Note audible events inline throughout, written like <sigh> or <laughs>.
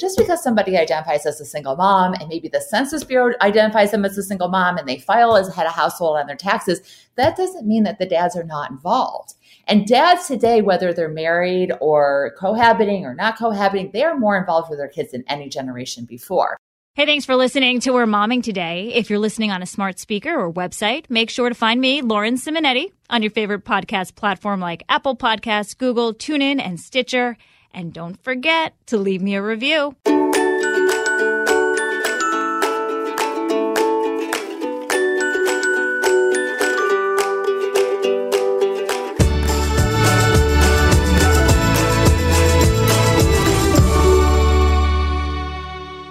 just because somebody identifies as a single mom and maybe the Census Bureau identifies them as a single mom and they file as head of household on their taxes, that doesn't mean that the dads are not involved. And dads today, whether they're married or cohabiting or not cohabiting, they are more involved with their kids than any generation before. Hey, thanks for listening to We're Momming today. If you're listening on a smart speaker or website, make sure to find me, Lauren Simonetti, on your favorite podcast platform like Apple Podcasts, Google, TuneIn, and Stitcher. And don't forget to leave me a review.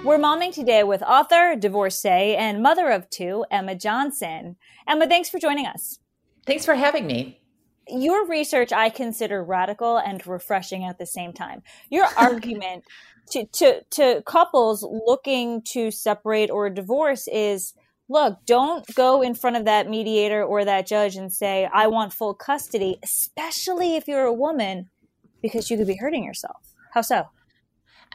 We're momming today with author, divorcee, and mother of two, Emma Johnson. Emma, thanks for joining us. Thanks for having me. Your research I consider radical and refreshing at the same time. Your <laughs> argument to, to, to couples looking to separate or divorce is look, don't go in front of that mediator or that judge and say, I want full custody, especially if you're a woman, because you could be hurting yourself. How so?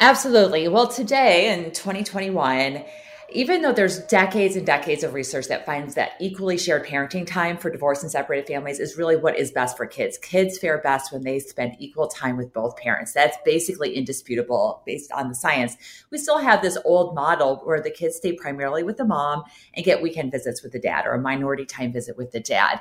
Absolutely. Well, today in 2021, even though there's decades and decades of research that finds that equally shared parenting time for divorced and separated families is really what is best for kids. Kids fare best when they spend equal time with both parents. That's basically indisputable based on the science. We still have this old model where the kids stay primarily with the mom and get weekend visits with the dad or a minority time visit with the dad.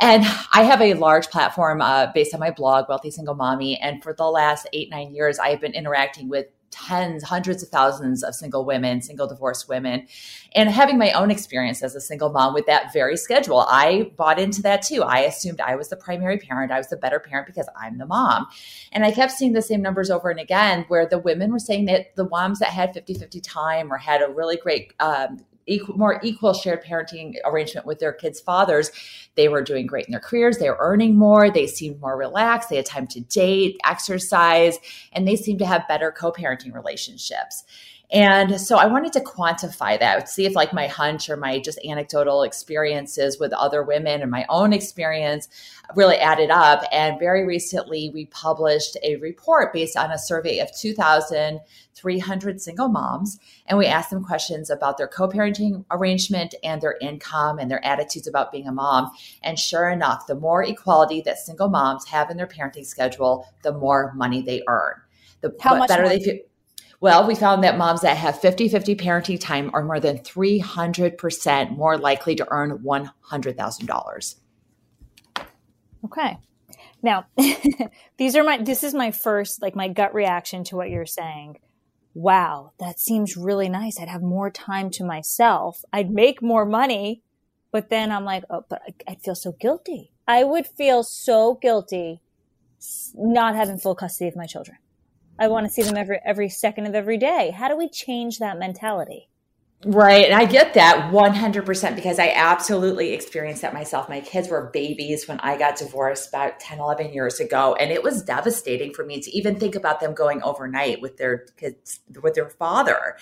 And I have a large platform uh, based on my blog, Wealthy Single Mommy. And for the last eight, nine years, I have been interacting with tens, hundreds of thousands of single women, single divorced women, and having my own experience as a single mom with that very schedule. I bought into that too. I assumed I was the primary parent. I was the better parent because I'm the mom. And I kept seeing the same numbers over and again where the women were saying that the moms that had 50 50 time or had a really great um, equal, more equal shared parenting arrangement with their kids' fathers, they were doing great in their careers. They were earning more. They seemed more relaxed. They had time to date, exercise, and they seemed to have better co parenting relationships. And so I wanted to quantify that, see if like my hunch or my just anecdotal experiences with other women and my own experience really added up. And very recently, we published a report based on a survey of 2,300 single moms. And we asked them questions about their co parenting arrangement and their income and their attitudes about being a mom. And sure enough, the more equality that single moms have in their parenting schedule, the more money they earn. The How better money? they feel well, we found that moms that have 50 50 parenting time are more than 300% more likely to earn $100,000. Okay. Now, <laughs> these are my, this is my first, like my gut reaction to what you're saying. Wow, that seems really nice. I'd have more time to myself. I'd make more money. But then I'm like, oh, but I'd feel so guilty. I would feel so guilty not having full custody of my children. I want to see them every every second of every day. How do we change that mentality? Right. And I get that 100% because I absolutely experienced that myself. My kids were babies when I got divorced about 10, 11 years ago. And it was devastating for me to even think about them going overnight with their kids, with their father.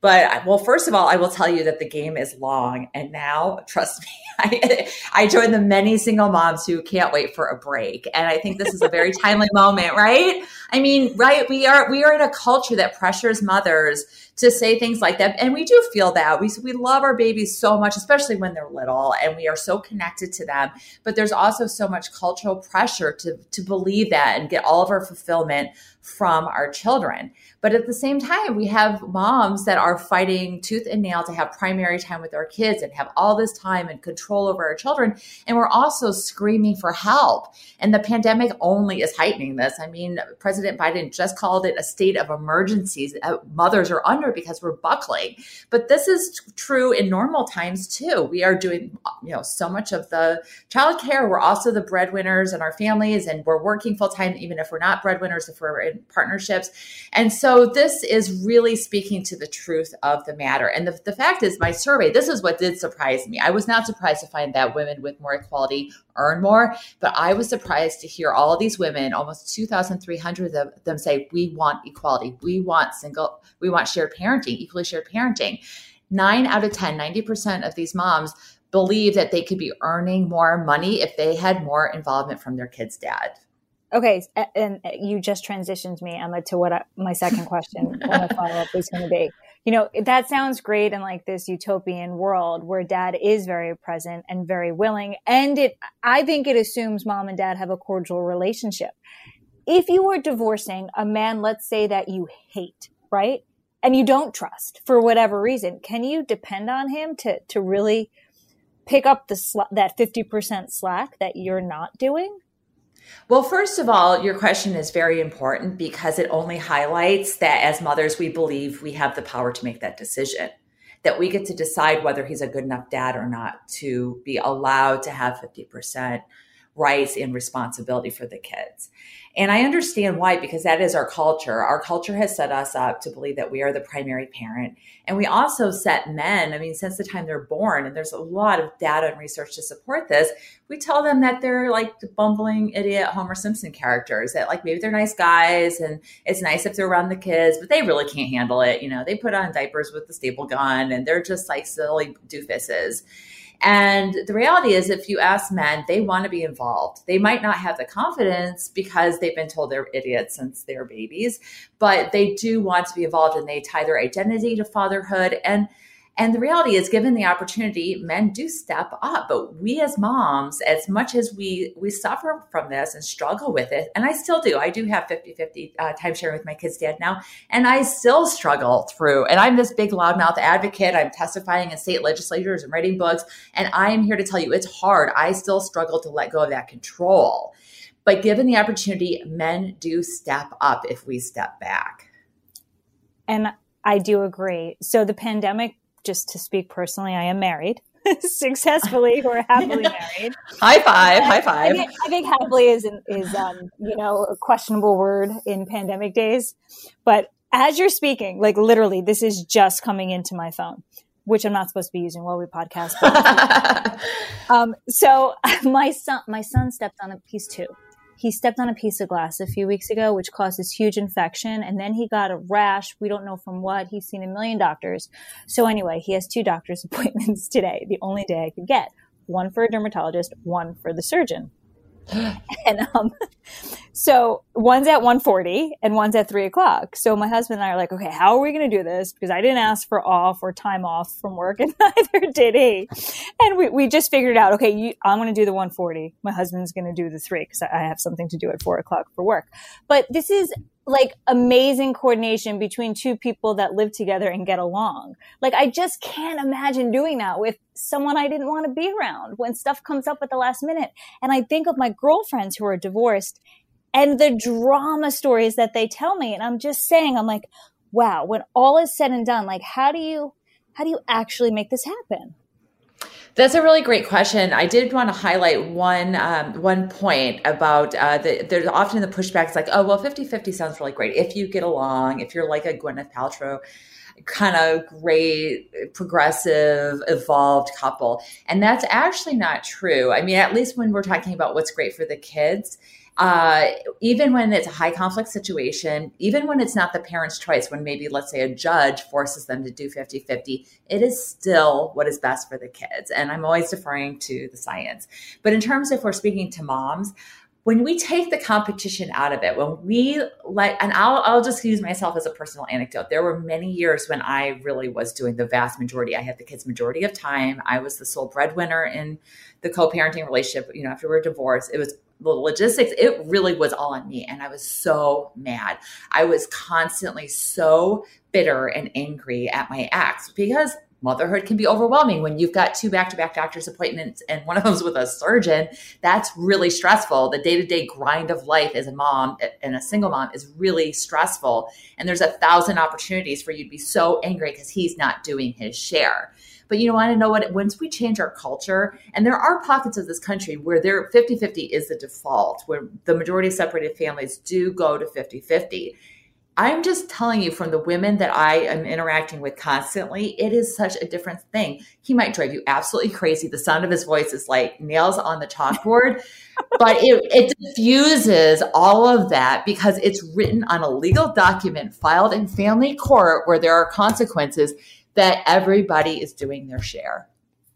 But well, first of all, I will tell you that the game is long. And now, trust me, <laughs> I, I join the many single moms who can't wait for a break. And I think this is a very timely <laughs> moment, right? I mean, right, we are we are in a culture that pressures mothers to say things like that. And we do feel that. We we love our babies so much, especially when they're little, and we are so connected to them. But there's also so much cultural pressure to to believe that and get all of our fulfillment from our children. But at the same time, we have moms that are fighting tooth and nail to have primary time with our kids and have all this time and control over our children. And we're also screaming for help. And the pandemic only is heightening this. I mean, President Biden just called it a state of emergencies mothers are under because we're buckling. But this is true in normal times too. We are doing, you know, so much of the child care. We're also the breadwinners in our families and we're working full time, even if we're not breadwinners, if we're in partnerships. And so this is really speaking to the truth of the matter. And the, the fact is, my survey, this is what did surprise me. I was not surprised to find that women with more equality earn more, but I was surprised to hear all these women, almost 2,300 of them say, we want equality. We want single, we want shared parenting, equally shared parenting. Nine out of 10, 90% of these moms believe that they could be earning more money if they had more involvement from their kids' dad. Okay, and uh, you just transitioned me, Emma, to what I, my second <laughs> question, my follow up is going to be. You know, that sounds great in like this utopian world where dad is very present and very willing, and it. I think it assumes mom and dad have a cordial relationship. If you are divorcing a man, let's say that you hate, right, and you don't trust for whatever reason, can you depend on him to to really pick up the sl- that fifty percent slack that you're not doing? Well, first of all, your question is very important because it only highlights that as mothers, we believe we have the power to make that decision, that we get to decide whether he's a good enough dad or not to be allowed to have 50% rights and responsibility for the kids. And I understand why, because that is our culture. Our culture has set us up to believe that we are the primary parent. And we also set men, I mean, since the time they're born, and there's a lot of data and research to support this, we tell them that they're like the bumbling idiot Homer Simpson characters, that like maybe they're nice guys and it's nice if they're around the kids, but they really can't handle it. You know, they put on diapers with the staple gun and they're just like silly doofuses. And the reality is, if you ask men, they want to be involved. They might not have the confidence because they've been told they're idiots since they're babies, but they do want to be involved and they tie their identity to fatherhood. And and the reality is, given the opportunity, men do step up. But we as moms, as much as we we suffer from this and struggle with it, and I still do. I do have 50-50 uh, time sharing with my kids' dad now, and I still struggle through. And I'm this big loudmouth advocate. I'm testifying in state legislatures and writing books, and I am here to tell you it's hard. I still struggle to let go of that control. But given the opportunity, men do step up if we step back. And I do agree. So the pandemic just to speak personally, I am married <laughs> successfully or happily <laughs> married. high five, high five. I think, I think happily is is um, you know a questionable word in pandemic days, but as you're speaking, like literally, this is just coming into my phone, which I'm not supposed to be using while we podcast. <laughs> um, so my son, my son stepped on a piece too he stepped on a piece of glass a few weeks ago, which caused this huge infection. And then he got a rash. We don't know from what. He's seen a million doctors. So anyway, he has two doctor's <laughs> appointments today, the only day I could get one for a dermatologist, one for the surgeon. <gasps> and um, so one's at 1.40 and one's at 3 o'clock. So my husband and I are like, okay, how are we going to do this? Because I didn't ask for off or time off from work and <laughs> neither did he. And we, we just figured out, okay, you, I'm going to do the 1.40. My husband's going to do the 3 because I have something to do at 4 o'clock for work. But this is like amazing coordination between two people that live together and get along. Like I just can't imagine doing that with someone I didn't want to be around when stuff comes up at the last minute. And I think of my girlfriends who are divorced and the drama stories that they tell me. And I'm just saying, I'm like, wow, when all is said and done, like how do you, how do you actually make this happen? That's a really great question. I did want to highlight one um, one point about uh, the, there's often the pushback. It's like, oh, well, 50-50 sounds really great. If you get along, if you're like a Gwyneth Paltrow kind of great, progressive, evolved couple. And that's actually not true. I mean, at least when we're talking about what's great for the kids, uh, even when it's a high conflict situation, even when it's not the parent's choice, when maybe, let's say, a judge forces them to do 50 50, it is still what is best for the kids. And I'm always deferring to the science. But in terms of if we're speaking to moms, when we take the competition out of it, when we let, and I'll, I'll just use myself as a personal anecdote. There were many years when I really was doing the vast majority. I had the kids majority of time. I was the sole breadwinner in the co-parenting relationship. You know, after we were divorced, it was the logistics, it really was all on me. And I was so mad. I was constantly so bitter and angry at my ex because motherhood can be overwhelming when you've got two back-to-back doctor's appointments and one of them's with a surgeon. That's really stressful. The day-to-day grind of life as a mom and a single mom is really stressful. And there's a thousand opportunities for you to be so angry because he's not doing his share. But you want to know what? Once we change our culture, and there are pockets of this country where there 50 50 is the default, where the majority of separated families do go to 50 50. I'm just telling you from the women that I am interacting with constantly, it is such a different thing. He might drive you absolutely crazy. The sound of his voice is like nails on the chalkboard, <laughs> but it, it diffuses all of that because it's written on a legal document filed in family court where there are consequences that everybody is doing their share.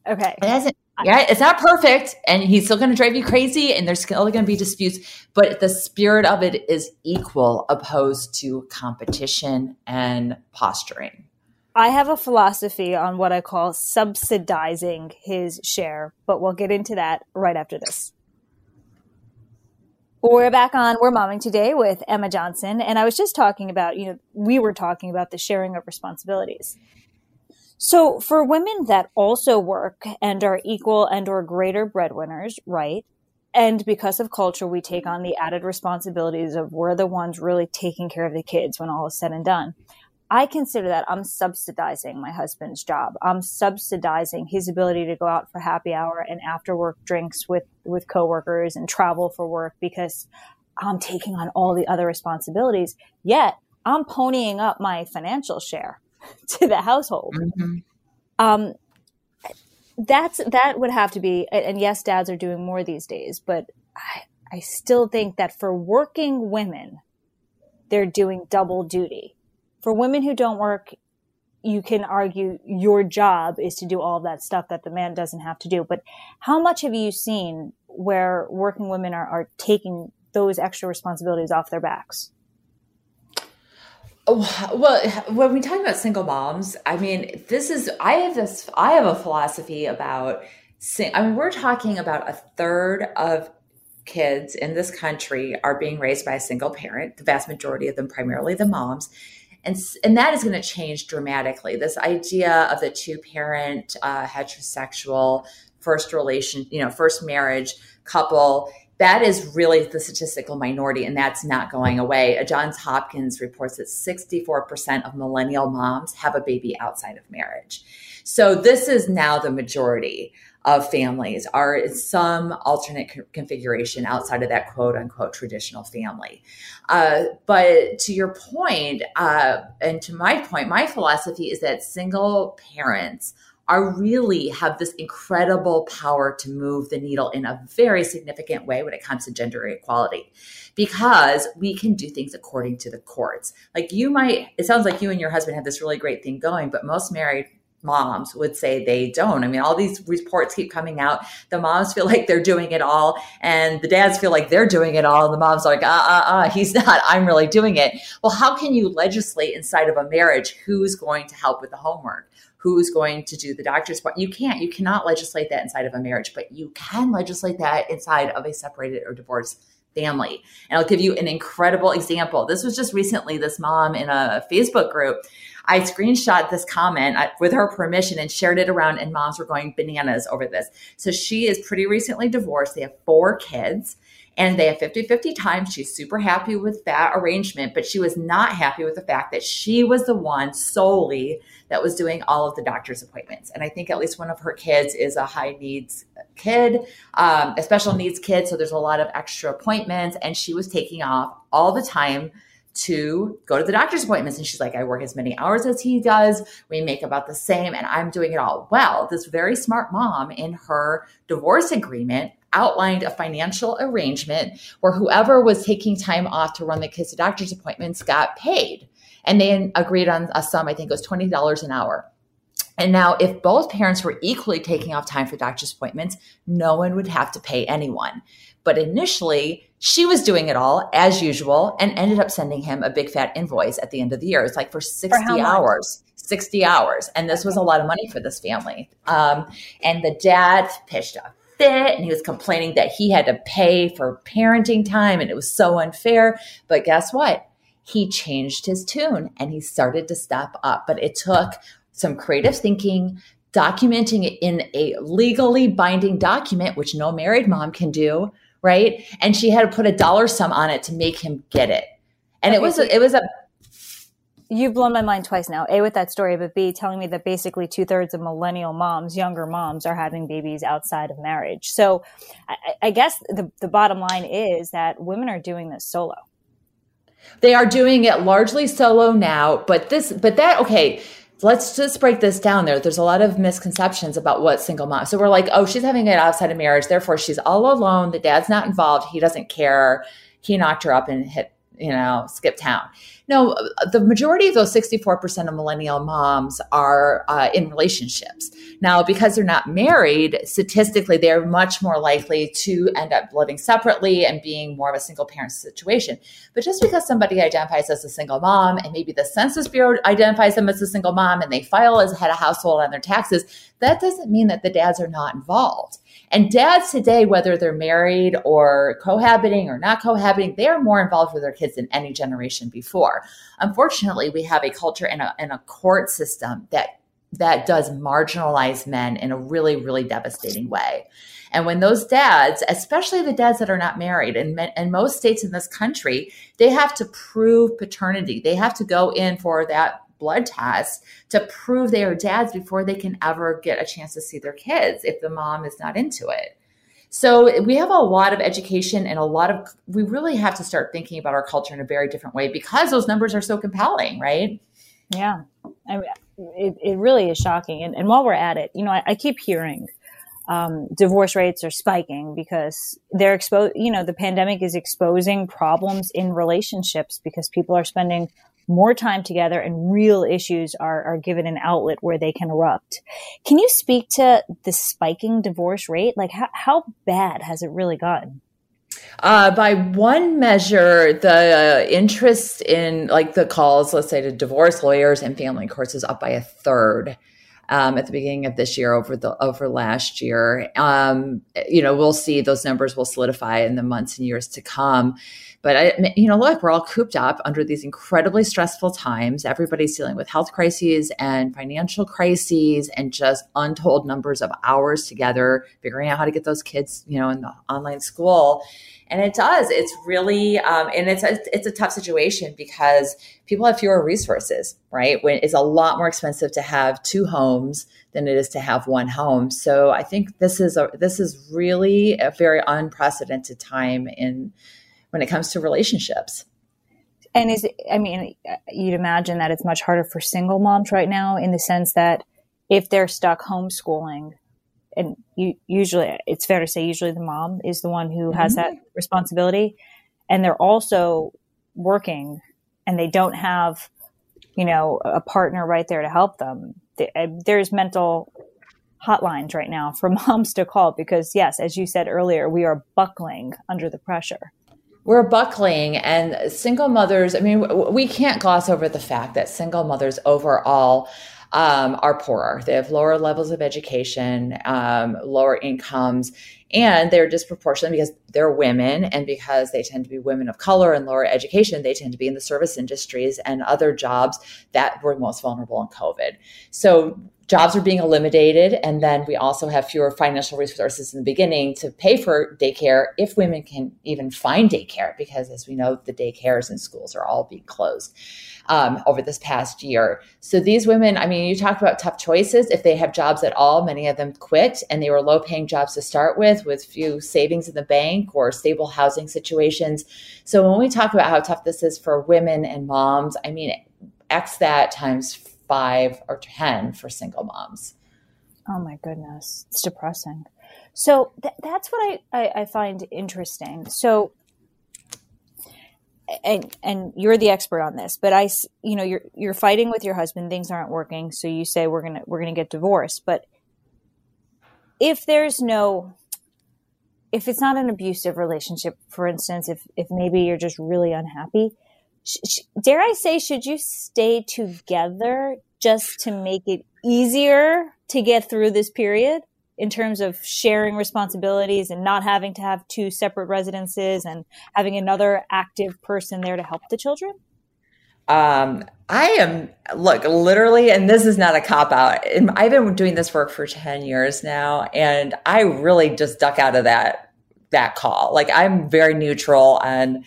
Okay. As an yeah, it's not perfect, and he's still going to drive you crazy, and there's still going to be disputes. But the spirit of it is equal, opposed to competition and posturing. I have a philosophy on what I call subsidizing his share, but we'll get into that right after this. We're back on We're Momming today with Emma Johnson, and I was just talking about, you know, we were talking about the sharing of responsibilities. So for women that also work and are equal and or greater breadwinners, right? And because of culture, we take on the added responsibilities of we're the ones really taking care of the kids when all is said and done. I consider that I'm subsidizing my husband's job. I'm subsidizing his ability to go out for happy hour and after work drinks with, with coworkers and travel for work because I'm taking on all the other responsibilities. Yet I'm ponying up my financial share <laughs> to the household. Mm-hmm. Um, that's that would have to be, and yes, dads are doing more these days, but I, I still think that for working women, they're doing double duty. For women who don't work, you can argue your job is to do all that stuff that the man doesn't have to do. But how much have you seen where working women are, are taking those extra responsibilities off their backs? Well, when we talk about single moms, I mean, this is, I have this, I have a philosophy about, I mean, we're talking about a third of kids in this country are being raised by a single parent, the vast majority of them, primarily the moms. And, and that is going to change dramatically. This idea of the two parent, uh, heterosexual, first relation, you know, first marriage couple that is really the statistical minority, and that's not going away. A Johns Hopkins reports that 64% of millennial moms have a baby outside of marriage. So this is now the majority of families are in some alternate co- configuration outside of that quote unquote traditional family. Uh, but to your point, uh, and to my point, my philosophy is that single parents are really have this incredible power to move the needle in a very significant way when it comes to gender equality because we can do things according to the courts. Like you might, it sounds like you and your husband have this really great thing going, but most married moms would say they don't. I mean, all these reports keep coming out. The moms feel like they're doing it all, and the dads feel like they're doing it all. And the moms are like, uh, uh, uh, he's <laughs> not. I'm really doing it. Well, how can you legislate inside of a marriage who's going to help with the homework? Who's going to do the doctor's part. You can't, you cannot legislate that inside of a marriage, but you can legislate that inside of a separated or divorced family. And I'll give you an incredible example. This was just recently this mom in a Facebook group. I screenshot this comment uh, with her permission and shared it around, and moms were going bananas over this. So she is pretty recently divorced. They have four kids and they have 50 50 time. She's super happy with that arrangement, but she was not happy with the fact that she was the one solely that was doing all of the doctor's appointments. And I think at least one of her kids is a high needs kid, um, a special needs kid. So there's a lot of extra appointments, and she was taking off all the time to go to the doctor's appointments. And she's like, I work as many hours as he does. We make about the same, and I'm doing it all. Well, this very smart mom in her divorce agreement outlined a financial arrangement where whoever was taking time off to run the kids to doctor's appointments got paid. And they agreed on a sum, I think it was $20 an hour. And now, if both parents were equally taking off time for doctor's appointments, no one would have to pay anyone. But initially, she was doing it all as usual and ended up sending him a big fat invoice at the end of the year. It's like for 60 for hours. 60 hours. And this was a lot of money for this family. Um, and the dad pitched a fit and he was complaining that he had to pay for parenting time and it was so unfair. But guess what? He changed his tune and he started to step up. But it took some creative thinking, documenting it in a legally binding document, which no married mom can do, right? And she had to put a dollar sum on it to make him get it. And okay, it was a, it was a You've blown my mind twice now. A with that story, but B telling me that basically two thirds of millennial moms, younger moms, are having babies outside of marriage. So I, I guess the, the bottom line is that women are doing this solo. They are doing it largely solo now, but this, but that, okay, let's just break this down there. There's a lot of misconceptions about what single mom. So we're like, oh, she's having it outside of marriage. Therefore, she's all alone. The dad's not involved. He doesn't care. He knocked her up and hit, you know, skip town no, the majority of those 64% of millennial moms are uh, in relationships. Now, because they're not married, statistically, they're much more likely to end up living separately and being more of a single parent situation. But just because somebody identifies as a single mom and maybe the Census Bureau identifies them as a single mom and they file as head of household on their taxes, that doesn't mean that the dads are not involved. And dads today, whether they're married or cohabiting or not cohabiting, they are more involved with their kids than any generation before. Unfortunately, we have a culture and a, and a court system that that does marginalize men in a really, really devastating way. And when those dads, especially the dads that are not married, and in most states in this country, they have to prove paternity. They have to go in for that blood test to prove they are dads before they can ever get a chance to see their kids if the mom is not into it. So we have a lot of education and a lot of, we really have to start thinking about our culture in a very different way because those numbers are so compelling, right? Yeah. I mean, it, it really is shocking. And, and while we're at it, you know, I, I keep hearing um, divorce rates are spiking because they're exposed, you know, the pandemic is exposing problems in relationships because people are spending more time together and real issues are, are given an outlet where they can erupt. Can you speak to the spiking divorce rate? Like how, how bad has it really gotten? Uh, by one measure, the interest in like the calls, let's say to divorce lawyers and family courts is up by a third. Um, at the beginning of this year over the over last year. Um, you know, we'll see those numbers will solidify in the months and years to come. But I, you know, look, we're all cooped up under these incredibly stressful times. Everybody's dealing with health crises and financial crises, and just untold numbers of hours together, figuring out how to get those kids, you know, in the online school. And it does. It's really, um, and it's a, it's a tough situation because people have fewer resources, right? When it's a lot more expensive to have two homes than it is to have one home. So I think this is a this is really a very unprecedented time in when it comes to relationships. And is I mean, you'd imagine that it's much harder for single moms right now in the sense that if they're stuck homeschooling, and you, usually it's fair to say usually the mom is the one who mm-hmm. has that responsibility, and they're also working, and they don't have, you know, a partner right there to help them. Uh, there's mental hotlines right now for <laughs> moms to call because yes, as you said earlier, we are buckling under the pressure we're buckling and single mothers i mean we can't gloss over the fact that single mothers overall um, are poorer. They have lower levels of education um, lower incomes and they're disproportionate because they're women and because they tend to be women of color and lower education they tend to be in the service industries and other jobs that were most vulnerable in covid. So jobs are being eliminated. And then we also have fewer financial resources in the beginning to pay for daycare if women can even find daycare, because as we know, the daycares and schools are all being closed um, over this past year. So these women, I mean, you talk about tough choices. If they have jobs at all, many of them quit and they were low paying jobs to start with, with few savings in the bank or stable housing situations. So when we talk about how tough this is for women and moms, I mean, X that times five or 10 for single moms. Oh my goodness. It's depressing. So th- that's what I, I, I find interesting. So, and and you're the expert on this, but I, you know, you're you're fighting with your husband. Things aren't working, so you say we're gonna we're gonna get divorced. But if there's no, if it's not an abusive relationship, for instance, if if maybe you're just really unhappy, dare I say, should you stay together just to make it easier to get through this period in terms of sharing responsibilities and not having to have two separate residences and having another active person there to help the children? Um, I am look literally, and this is not a cop out. And I've been doing this work for ten years now, and I really just duck out of that that call. Like I'm very neutral and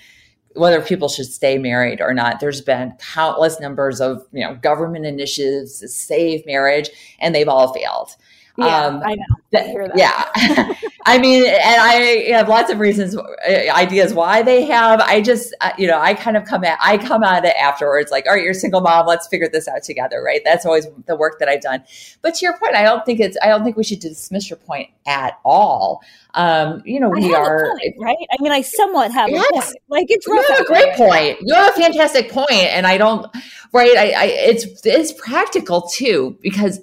whether people should stay married or not. There's been countless numbers of you know government initiatives to save marriage, and they've all failed. Yeah, um, I know. I yeah. <laughs> I mean, and I have lots of reasons, uh, ideas why they have. I just, uh, you know, I kind of come at, I come at it afterwards, like, all right, you're a single mom. Let's figure this out together, right? That's always the work that I've done. But to your point, I don't think it's, I don't think we should dismiss your point at all. Um, you know, we are point, right. I mean, I somewhat have yes. Like it's you have a great point. You have a fantastic point, and I don't. Right. I, I it's it's practical too because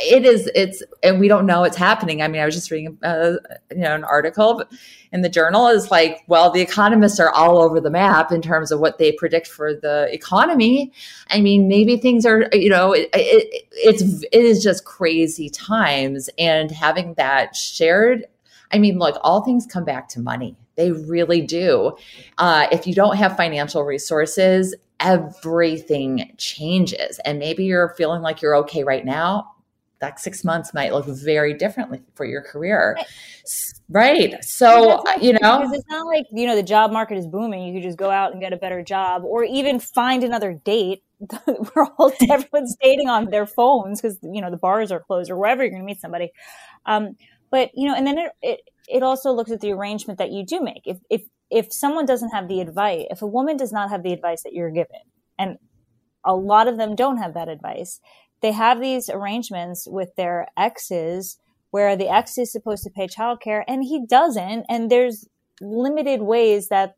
it is it's and we don't know it's happening. I mean i was just reading uh, you know an article in the journal. Is like well the economists are all over the map in terms of what they predict for the economy. I mean maybe things are you know it, it, it's it is just crazy times. And having that shared i mean look all things come back to money. They really do. Uh, if you don't have financial resources everything changes. And maybe you're feeling like you're okay right now that six months might look very differently for your career. Right. right. So, you know, because it's not like, you know, the job market is booming. You could just go out and get a better job or even find another date. <laughs> We're all, <laughs> everyone's dating on their phones because, you know, the bars are closed or wherever you're going to meet somebody. Um, but, you know, and then it, it, it also looks at the arrangement that you do make. If, if, if someone doesn't have the advice, if a woman does not have the advice that you're given, and a lot of them don't have that advice, they have these arrangements with their exes where the ex is supposed to pay childcare and he doesn't. And there's limited ways that,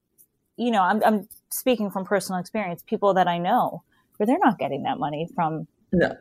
you know, I'm, I'm speaking from personal experience, people that I know where they're not getting that money from. No.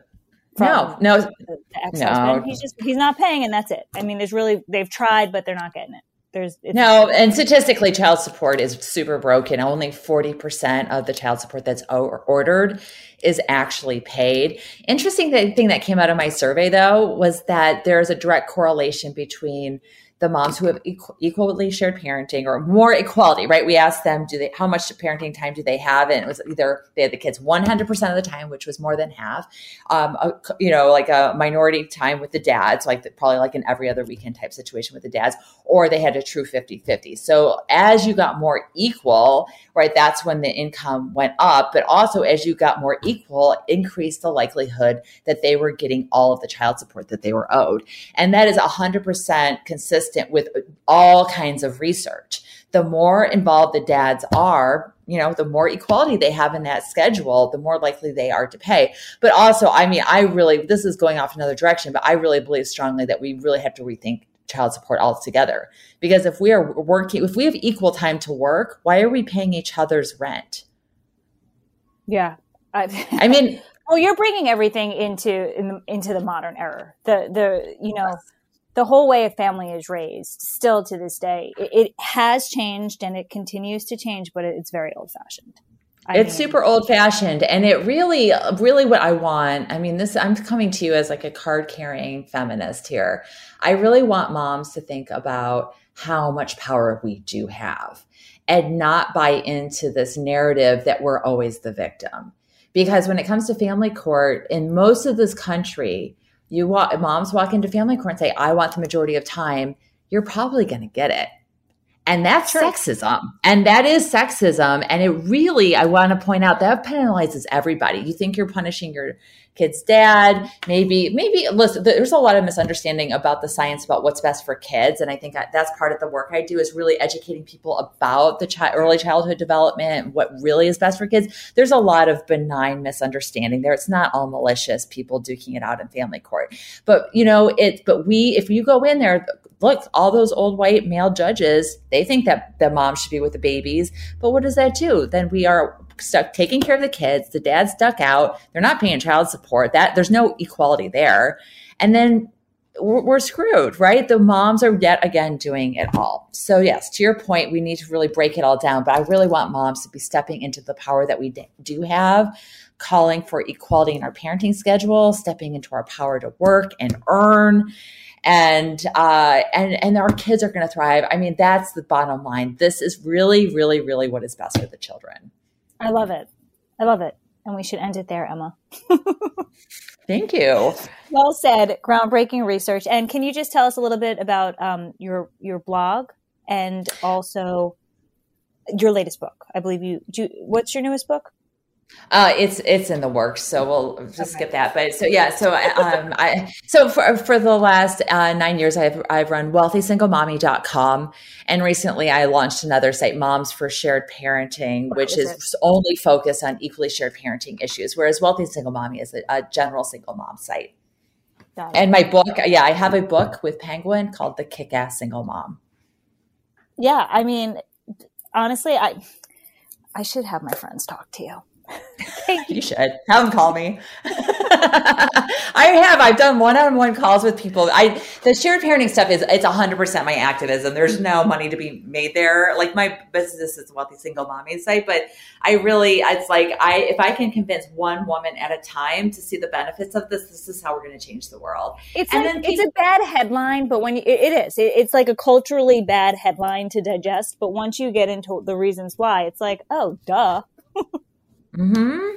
From no, no, the, the. No. He's just, he's not paying and that's it. I mean, there's really, they've tried, but they're not getting it there's no and statistically child support is super broken. Only 40% of the child support that's ordered is actually paid. Interesting thing that came out of my survey though was that there's a direct correlation between the moms who have equally shared parenting or more equality, right? We asked them, do they, how much parenting time do they have? And it was either they had the kids 100% of the time, which was more than half, um, a, you know, like a minority time with the dads, like the, probably like an every other weekend type situation with the dads, or they had a true 50 50. So as you got more equal, right, that's when the income went up. But also as you got more equal, increased the likelihood that they were getting all of the child support that they were owed. And that is 100% consistent consistent with uh, all kinds of research. The more involved the dads are, you know, the more equality they have in that schedule, the more likely they are to pay. But also, I mean, I really, this is going off another direction, but I really believe strongly that we really have to rethink child support altogether. Because if we are working, if we have equal time to work, why are we paying each other's rent? Yeah. I, I mean, <laughs> well, you're bringing everything into in the, into the modern era. The the you know the whole way a family is raised still to this day it, it has changed and it continues to change but it's very old fashioned it's mean, super old fashioned and it really really what i want i mean this i'm coming to you as like a card carrying feminist here. I really want moms to think about how much power we do have and not buy into this narrative that we're always the victim. Because when it comes to family court in most of this country you walk, moms walk into family court and say, I want the majority of time, you're probably going to get it. And that's True. sexism. And that is sexism. And it really, I want to point out that penalizes everybody. You think you're punishing your kid's dad, maybe, maybe, listen, there's a lot of misunderstanding about the science about what's best for kids. And I think that's part of the work I do is really educating people about the chi- early childhood development, what really is best for kids. There's a lot of benign misunderstanding there. It's not all malicious people duking it out in family court. But, you know, it, but we, if you go in there, look, all those old white male judges, they think that the mom should be with the babies. But what does that do? Then we are stuck taking care of the kids. The dad's stuck out. They're not paying child support. That there's no equality there. And then we're, we're screwed, right? The moms are yet again doing it all. So yes, to your point, we need to really break it all down. But I really want moms to be stepping into the power that we do have calling for equality in our parenting schedule, stepping into our power to work and earn, and uh, and and our kids are going to thrive. I mean, that's the bottom line. This is really, really, really what is best for the children. I love it. I love it, and we should end it there, Emma. <laughs> Thank you. Well said. Groundbreaking research. And can you just tell us a little bit about um, your your blog and also your latest book? I believe you. Do you, what's your newest book? Uh, it's it's in the works, so we'll just okay. skip that. But so yeah, so um, I so for for the last uh, nine years, I've I've run wealthysinglemommy.com, and recently I launched another site, Moms for Shared Parenting, which is, is only focused on equally shared parenting issues, whereas Wealthy Single Mommy is a, a general single mom site. And my book, yeah, I have a book with Penguin called The Kick Ass Single Mom. Yeah, I mean, honestly, I I should have my friends talk to you. You should have them call me. <laughs> I have. I've done one-on-one calls with people. I the shared parenting stuff is it's hundred percent my activism. There's no money to be made there. Like my business is a wealthy single mommy site, but I really it's like I if I can convince one woman at a time to see the benefits of this, this is how we're going to change the world. It's and like, people, it's a bad headline, but when you, it, it is, it, it's like a culturally bad headline to digest. But once you get into the reasons why, it's like, oh, duh. Hmm.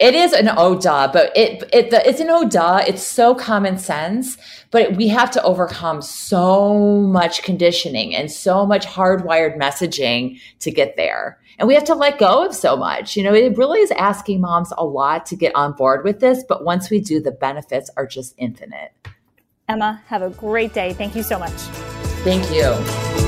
It is an ODA, but it, it the, it's an ODA. It's so common sense, but we have to overcome so much conditioning and so much hardwired messaging to get there. And we have to let go of so much. You know, it really is asking moms a lot to get on board with this, but once we do, the benefits are just infinite. Emma, have a great day. Thank you so much. Thank you.